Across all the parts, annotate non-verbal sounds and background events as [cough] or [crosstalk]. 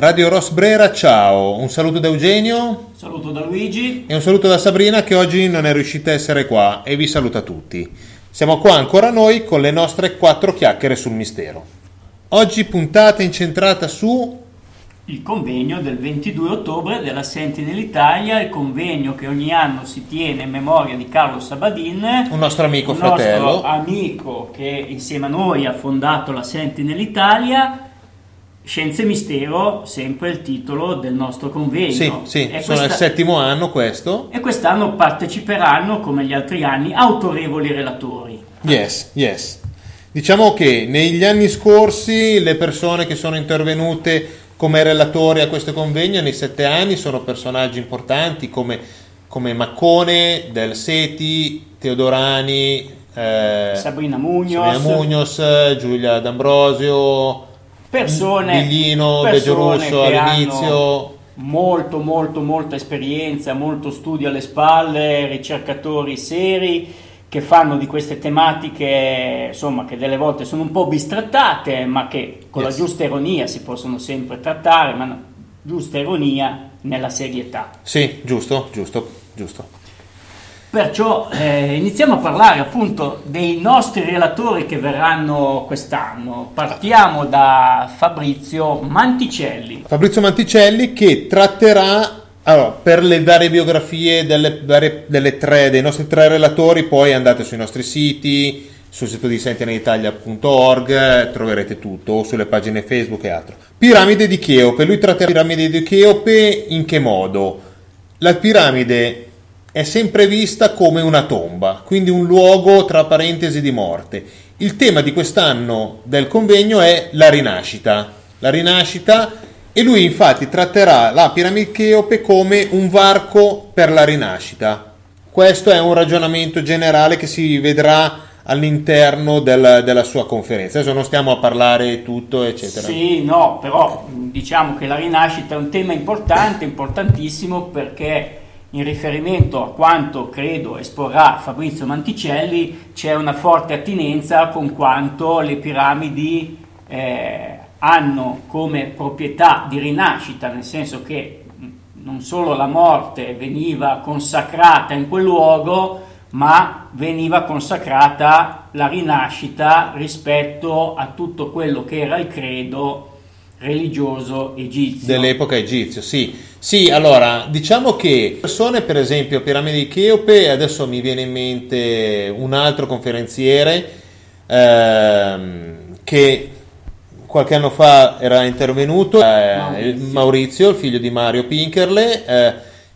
Radio Rosbrera, ciao. Un saluto da Eugenio. Saluto da Luigi. E un saluto da Sabrina che oggi non è riuscita a essere qua e vi saluta tutti. Siamo qua ancora noi con le nostre quattro chiacchiere sul mistero. Oggi puntata incentrata su il convegno del 22 ottobre della Sentinel Italia, il convegno che ogni anno si tiene in memoria di Carlo Sabadin, un nostro amico un fratello, nostro amico che insieme a noi ha fondato la Sentinel Italia. Scienze e Mistero, sempre il titolo del nostro convegno. Sì, sì, e sono questa... il settimo anno questo. E quest'anno parteciperanno, come gli altri anni, autorevoli relatori. Yes, yes. Diciamo che negli anni scorsi le persone che sono intervenute come relatori a questo convegno nei sette anni sono personaggi importanti come, come Maccone, Del Seti, Teodorani, eh, Sabrina Mugnos Giulia D'Ambrosio, persone, Biglino, Beggio Russo all'inizio. Molto, molto, molta esperienza, molto studio alle spalle, ricercatori seri che fanno di queste tematiche, insomma, che delle volte sono un po' bistrattate, ma che con yes. la giusta ironia si possono sempre trattare, ma no, giusta ironia nella serietà. Sì, giusto, giusto, giusto. Perciò eh, iniziamo a parlare appunto dei nostri relatori che verranno quest'anno. Partiamo da Fabrizio Manticelli. Fabrizio Manticelli che tratterà allora, per le varie biografie delle, varie, delle tre, dei nostri tre relatori, poi andate sui nostri siti, sul sito di sentinelitalia.org troverete tutto, o sulle pagine Facebook e altro. Piramide di Cheope, lui tratta la piramide di Cheope in che modo? La piramide è sempre vista come una tomba, quindi un luogo tra parentesi di morte. Il tema di quest'anno del convegno è la rinascita. La rinascita e lui infatti tratterà la piramide Cheope come un varco per la rinascita. Questo è un ragionamento generale che si vedrà all'interno del, della sua conferenza. Adesso non stiamo a parlare tutto, eccetera. Sì, no, però diciamo che la rinascita è un tema importante, importantissimo perché in riferimento a quanto credo esporrà Fabrizio Manticelli c'è una forte attinenza con quanto le piramidi eh, hanno come proprietà di rinascita, nel senso che non solo la morte veniva consacrata in quel luogo, ma veniva consacrata la rinascita rispetto a tutto quello che era il credo religioso egizio. Dell'epoca egizio, sì. Sì, allora, diciamo che persone, per esempio, Piramide di Cheope, adesso mi viene in mente un altro conferenziere ehm, che qualche anno fa era intervenuto eh, Maurizio. Maurizio. il figlio di Mario Pinkerle, eh,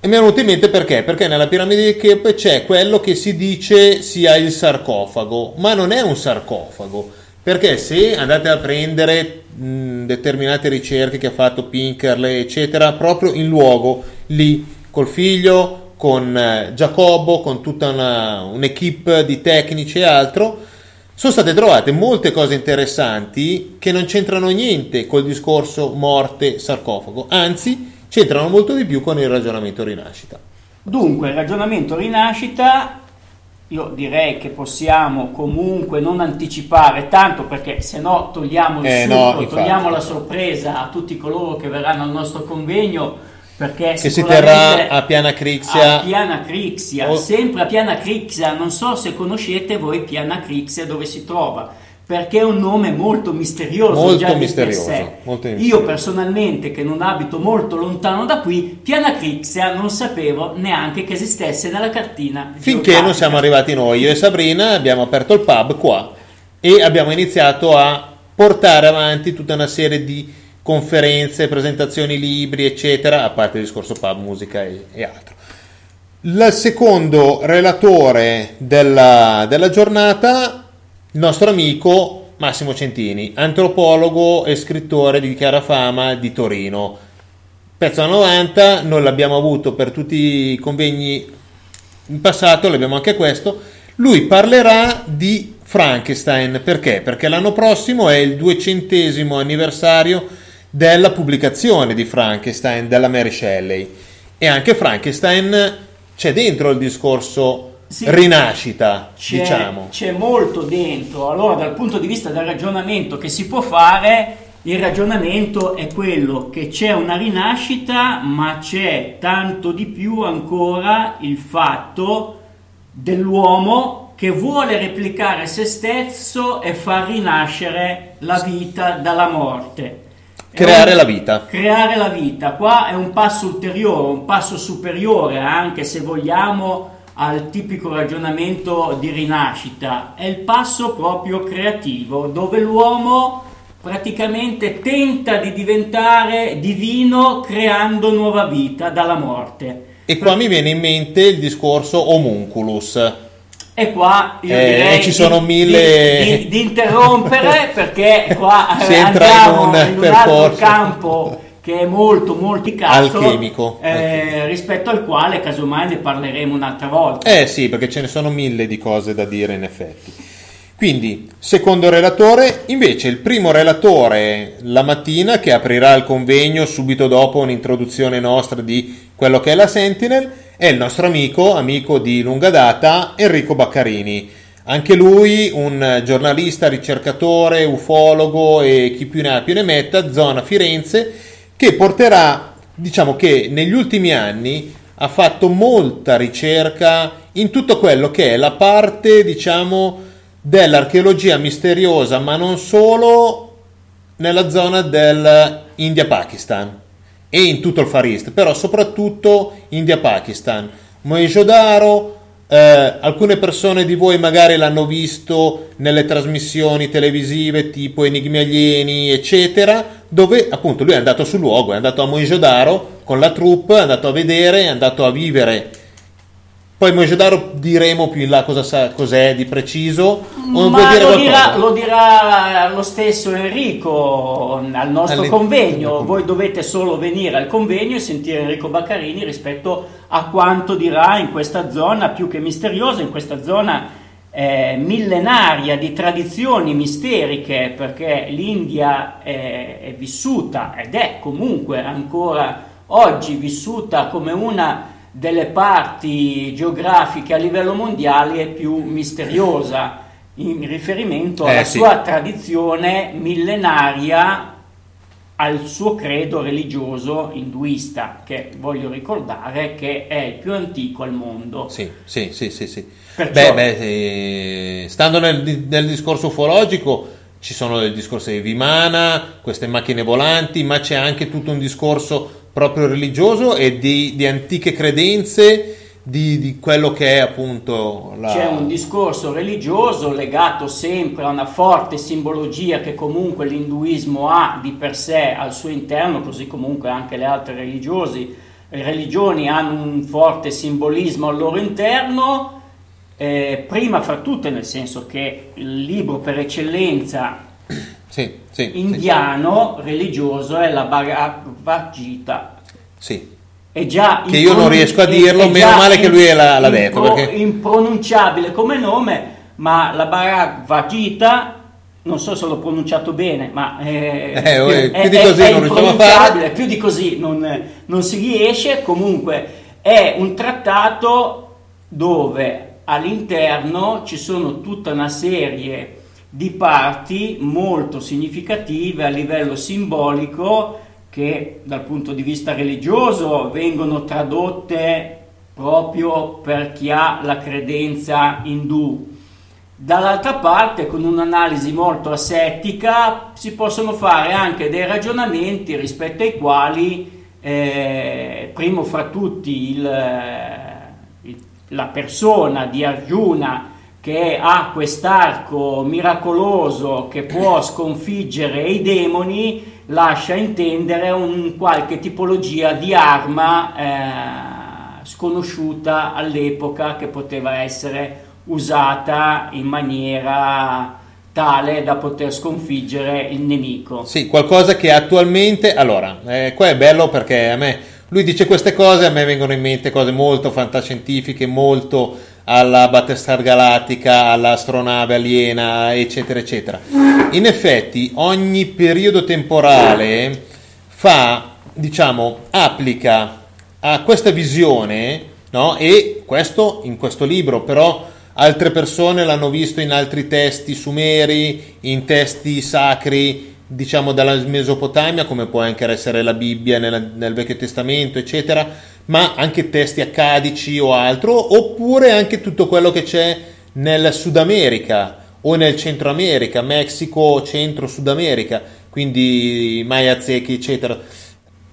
e mi è venuto in mente perché? Perché nella piramide di Cheope c'è quello che si dice sia il sarcofago, ma non è un sarcofago, perché se andate a prendere determinate ricerche che ha fatto Pinkerle, eccetera, proprio in luogo lì col figlio, con eh, Giacobbo, con tutta una, un'equipe di tecnici e altro, sono state trovate molte cose interessanti che non c'entrano niente col discorso morte-sarcofago, anzi c'entrano molto di più con il ragionamento rinascita. Dunque, il ragionamento rinascita io direi che possiamo comunque non anticipare tanto perché se no togliamo il eh, succo, no, togliamo la sorpresa a tutti coloro che verranno al nostro convegno perché che si terrà a Piana Crixia. A Piana Crixia, oh. sempre a Piana Crixia. Non so se conoscete voi Piana Crixia dove si trova perché è un nome molto misterioso molto misterioso, molto io personalmente che non abito molto lontano da qui Piana Crixia non sapevo neanche che esistesse nella cartina finché non siamo arrivati noi. Io e Sabrina abbiamo aperto il pub qua e abbiamo iniziato a portare avanti tutta una serie di conferenze, presentazioni, libri, eccetera, a parte il discorso pub, musica e, e altro. Il secondo relatore della, della giornata, il nostro amico Massimo Centini, antropologo e scrittore di chiara fama di Torino. Pezzo a 90, non l'abbiamo avuto per tutti i convegni in passato, l'abbiamo anche questo. Lui parlerà di Frankenstein, perché? Perché l'anno prossimo è il duecentesimo anniversario della pubblicazione di Frankenstein della Mary Shelley e anche Frankenstein c'è dentro il discorso sì, rinascita, c'è, diciamo. C'è molto dentro. Allora, dal punto di vista del ragionamento che si può fare, il ragionamento è quello che c'è una rinascita, ma c'è tanto di più ancora il fatto dell'uomo che vuole replicare se stesso e far rinascere la vita dalla morte. Creare un, la vita. Creare la vita. Qua è un passo ulteriore, un passo superiore, anche se vogliamo, al tipico ragionamento di rinascita. È il passo proprio creativo, dove l'uomo praticamente tenta di diventare divino creando nuova vita dalla morte. E qua mi viene in mente il discorso homunculus. E qua io eh, direi ci sono di, mille... di, di, di interrompere perché qua [laughs] andiamo in un, in un altro campo che è molto molto cazzo, alchemico, eh, alchemico, rispetto al quale casomai ne parleremo un'altra volta. Eh sì, perché ce ne sono mille di cose da dire in effetti. Quindi, secondo relatore, invece il primo relatore la mattina che aprirà il convegno subito dopo un'introduzione nostra di quello che è la Sentinel è il nostro amico, amico di lunga data, Enrico Baccarini. Anche lui un giornalista, ricercatore, ufologo e chi più ne ha più ne metta, zona Firenze, che porterà, diciamo che negli ultimi anni ha fatto molta ricerca in tutto quello che è la parte, diciamo, dell'archeologia misteriosa, ma non solo nella zona dell'India-Pakistan e in tutto il Far East, però soprattutto India-Pakistan. Mohenjo-Daro, eh, alcune persone di voi magari l'hanno visto nelle trasmissioni televisive tipo Enigmi Alieni, eccetera, dove appunto lui è andato sul luogo, è andato a Mohenjo-Daro con la troupe, è andato a vedere, è andato a vivere poi Mojedaro diremo più in là cosa sa, cos'è di preciso. O Ma lo dirà, lo, dirà, lo stesso Enrico al nostro Alle... convegno. Voi dovete solo venire al convegno e sentire Enrico Baccarini rispetto a quanto dirà in questa zona più che misteriosa, in questa zona eh, millenaria di tradizioni misteriche, perché l'India è, è vissuta ed è comunque ancora oggi vissuta come una delle parti geografiche a livello mondiale è più misteriosa in riferimento alla eh, sì. sua tradizione millenaria al suo credo religioso induista, che voglio ricordare che è il più antico al mondo. Sì, sì, sì, sì. sì. Perciò... Beh, beh eh, stando nel, nel, discorso ufologico, ci sono dei discorsi di Vimana, queste macchine volanti, ma c'è anche tutto un discorso proprio religioso e di, di antiche credenze di, di, quello che è appunto la... C'è un discorso religioso legato sempre a una forte simbologia che comunque l'induismo ha di per sé al suo interno, così comunque anche le altre religiosi, religioni hanno un forte simbolismo al loro interno, eh, prima fra tutte nel senso che il libro per eccellenza sì, sì, indiano religioso è la Bhagavad Gita. Sì. È già che io non riesco a dirlo, meno male che lui l'ha, l'ha detto. Impro, perché... Impronunciabile come nome, ma la Bhagavad Gita non so se l'ho pronunciato bene, ma è, eh, oh, è, più di così è, non riusciamo a fare. Più di così non, non si riesce. Comunque è un trattato dove all'interno ci sono tutta una serie di parti molto significative a livello simbolico che dal punto di vista religioso vengono tradotte proprio per chi ha la credenza indù. Dall'altra parte, con un'analisi molto asettica, si possono fare anche dei ragionamenti rispetto ai quali, eh, primo fra tutti, il, il, la persona di Arjuna che ha quest'arco miracoloso che può sconfiggere i demoni, lascia intendere un qualche tipologia di arma eh, sconosciuta all'epoca che poteva essere usata in maniera tale da poter sconfiggere il nemico. Sì, qualcosa che attualmente... Allora, eh, qua è bello perché a me... Lui dice queste cose, a me vengono in mente cose molto fantascientifiche, molto alla Battlestar Galattica, all'astronave aliena, eccetera, eccetera. In effetti, ogni periodo temporale fa, diciamo, applica a questa visione, no? E questo in questo libro, però altre persone l'hanno visto in altri testi sumeri, in testi sacri diciamo dalla Mesopotamia, come può anche essere la Bibbia nel, nel Vecchio Testamento, eccetera, ma anche testi accadici o altro, oppure anche tutto quello che c'è nel Sud America o nel Centro America, Messico, Centro, Sud America, quindi Maya Zecchi, eccetera.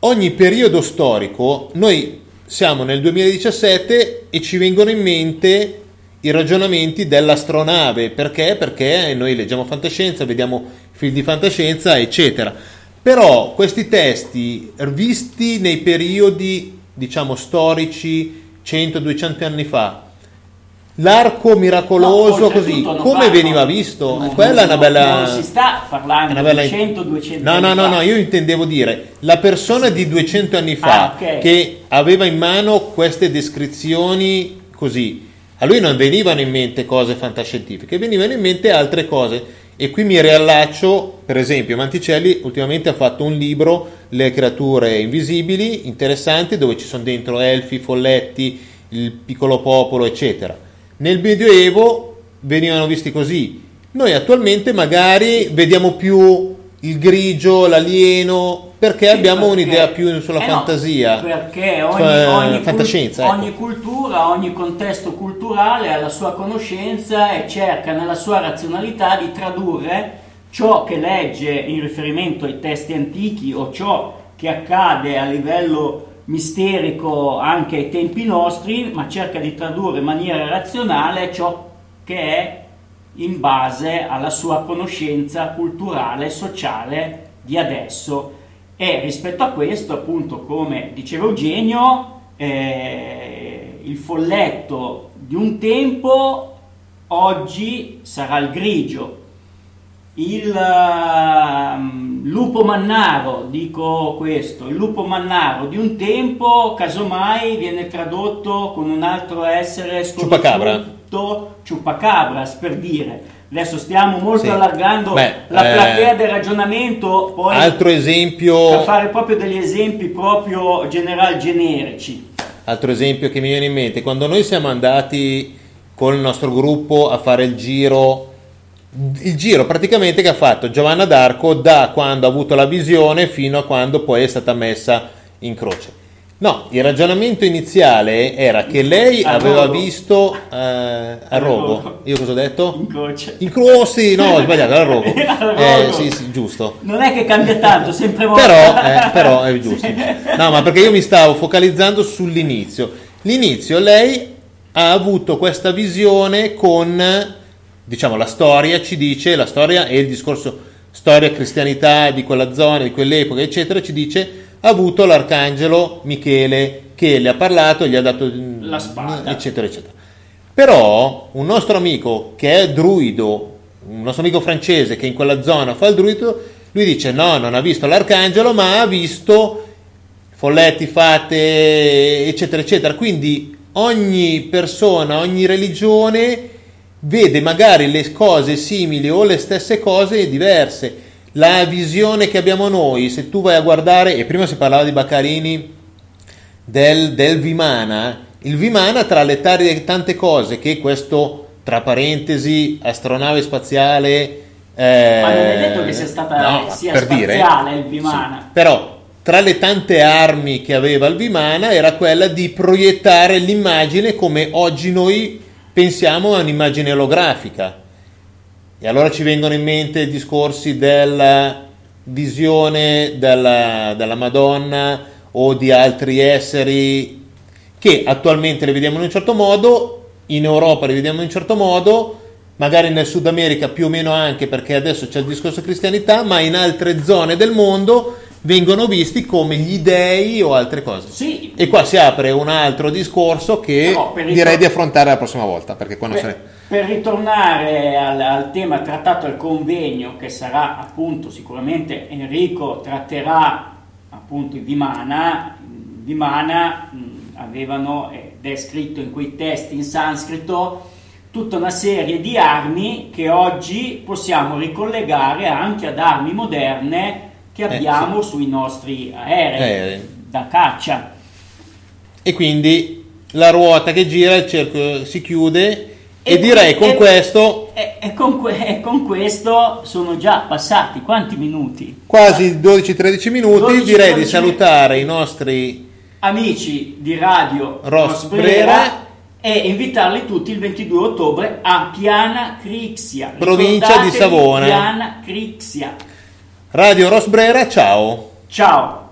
Ogni periodo storico, noi siamo nel 2017 e ci vengono in mente i ragionamenti dell'astronave, perché? Perché noi leggiamo fantascienza, vediamo film di fantascienza, eccetera. Però questi testi visti nei periodi, diciamo, storici 100-200 anni fa, l'arco miracoloso no, così come veniva visto? No, quella no, è una bella non si sta parlando bella... di 100 200 no no no no io intendevo dire la persona di 200 anni fa ah, okay. che aveva in mano queste descrizioni così a lui non venivano in mente cose fantascientifiche venivano in mente altre cose. E qui mi riallaccio per esempio Manticelli ultimamente ha fatto un libro le creature invisibili interessanti dove ci sono dentro elfi folletti il piccolo popolo eccetera nel Medioevo venivano visti così. Noi attualmente magari vediamo più il grigio, l'alieno, perché sì, abbiamo perché, un'idea più sulla eh fantasia. No, perché ogni, ogni, fantascienza, cult- ecco. ogni cultura, ogni contesto culturale ha la sua conoscenza e cerca nella sua razionalità di tradurre ciò che legge in riferimento ai testi antichi o ciò che accade a livello misterico anche ai tempi nostri, ma cerca di tradurre in maniera razionale ciò che è in base alla sua conoscenza culturale e sociale di adesso. E rispetto a questo, appunto, come diceva Eugenio, eh, il folletto di un tempo oggi sarà il grigio, il uh, lupo mannaro, dico questo, il lupo mannaro di un tempo, casomai viene tradotto con un altro essere sconosciuto, ciupacabras per dire. Adesso stiamo molto sì. allargando Beh, la platea eh, del ragionamento, poi altro esempio, per fare proprio degli esempi proprio general generici. Altro esempio che mi viene in mente, quando noi siamo andati con il nostro gruppo a fare il giro il giro praticamente che ha fatto Giovanna d'Arco da quando ha avuto la visione fino a quando poi è stata messa in croce. No, il ragionamento iniziale era che lei a aveva rogo. visto eh, a rogo. Io cosa ho detto? In croce. In croce, sì, no, ho sbagliato, a rogo. [laughs] Eh, sì, sì, giusto. Non è che cambia tanto, sempre molto. [laughs] Però, eh, però è giusto. [laughs] No, ma perché io mi stavo focalizzando sull'inizio. L'inizio, lei ha avuto questa visione con diciamo la storia ci dice, la storia e il discorso storia cristianità di quella zona, di quell'epoca, eccetera, ci dice ha avuto l'arcangelo Michele che le ha parlato, gli ha dato la spada, eccetera, eccetera. Però un nostro amico che è druido, un nostro amico francese che in quella zona fa il druido, lui dice no, non ha visto l'arcangelo, ma ha visto folletti fatte, eccetera, eccetera. Quindi ogni persona, ogni religione vede magari le cose simili o le stesse cose diverse. La visione che abbiamo noi, se tu vai a guardare, e prima si parlava di Baccarini del, del Vimana, il Vimana tra le tante cose che questo, tra parentesi, astronave spaziale... Eh, Ma non è detto che sia stata no, sia per spaziale dire, il Vimana. Sì, però tra le tante armi che aveva il Vimana era quella di proiettare l'immagine come oggi noi pensiamo a un'immagine olografica. E allora ci vengono in mente discorsi della visione della, della Madonna o di altri esseri che attualmente le vediamo in un certo modo, in Europa le vediamo in un certo modo, magari nel Sud America più o meno anche perché adesso c'è il discorso cristianità, ma in altre zone del mondo vengono visti come gli dei o altre cose. Sì. E qua si apre un altro discorso che no, direi ritorn- di affrontare la prossima volta. Per, se per ritornare al, al, tema trattato al convegno, che sarà appunto sicuramente Enrico tratterà appunto Vimana, Vimana mh, avevano, ed è scritto in quei testi in sanscrito, tutta una serie di armi che oggi possiamo ricollegare anche ad armi moderne che abbiamo eh, sì. sui nostri aerei, aerei da caccia. E quindi la ruota che gira, il cerchio si chiude E, e direi con e, questo... E, e con, que, con, questo sono già passati quanti minuti? Quasi 12-13 minuti. 12, direi di salutare i nostri amici di Radio Rosbrera e invitarli tutti il 22 ottobre a Piana Crixia. Provincia di Savona. Piana Crixia. Radio Rosbrera, ciao. Ciao.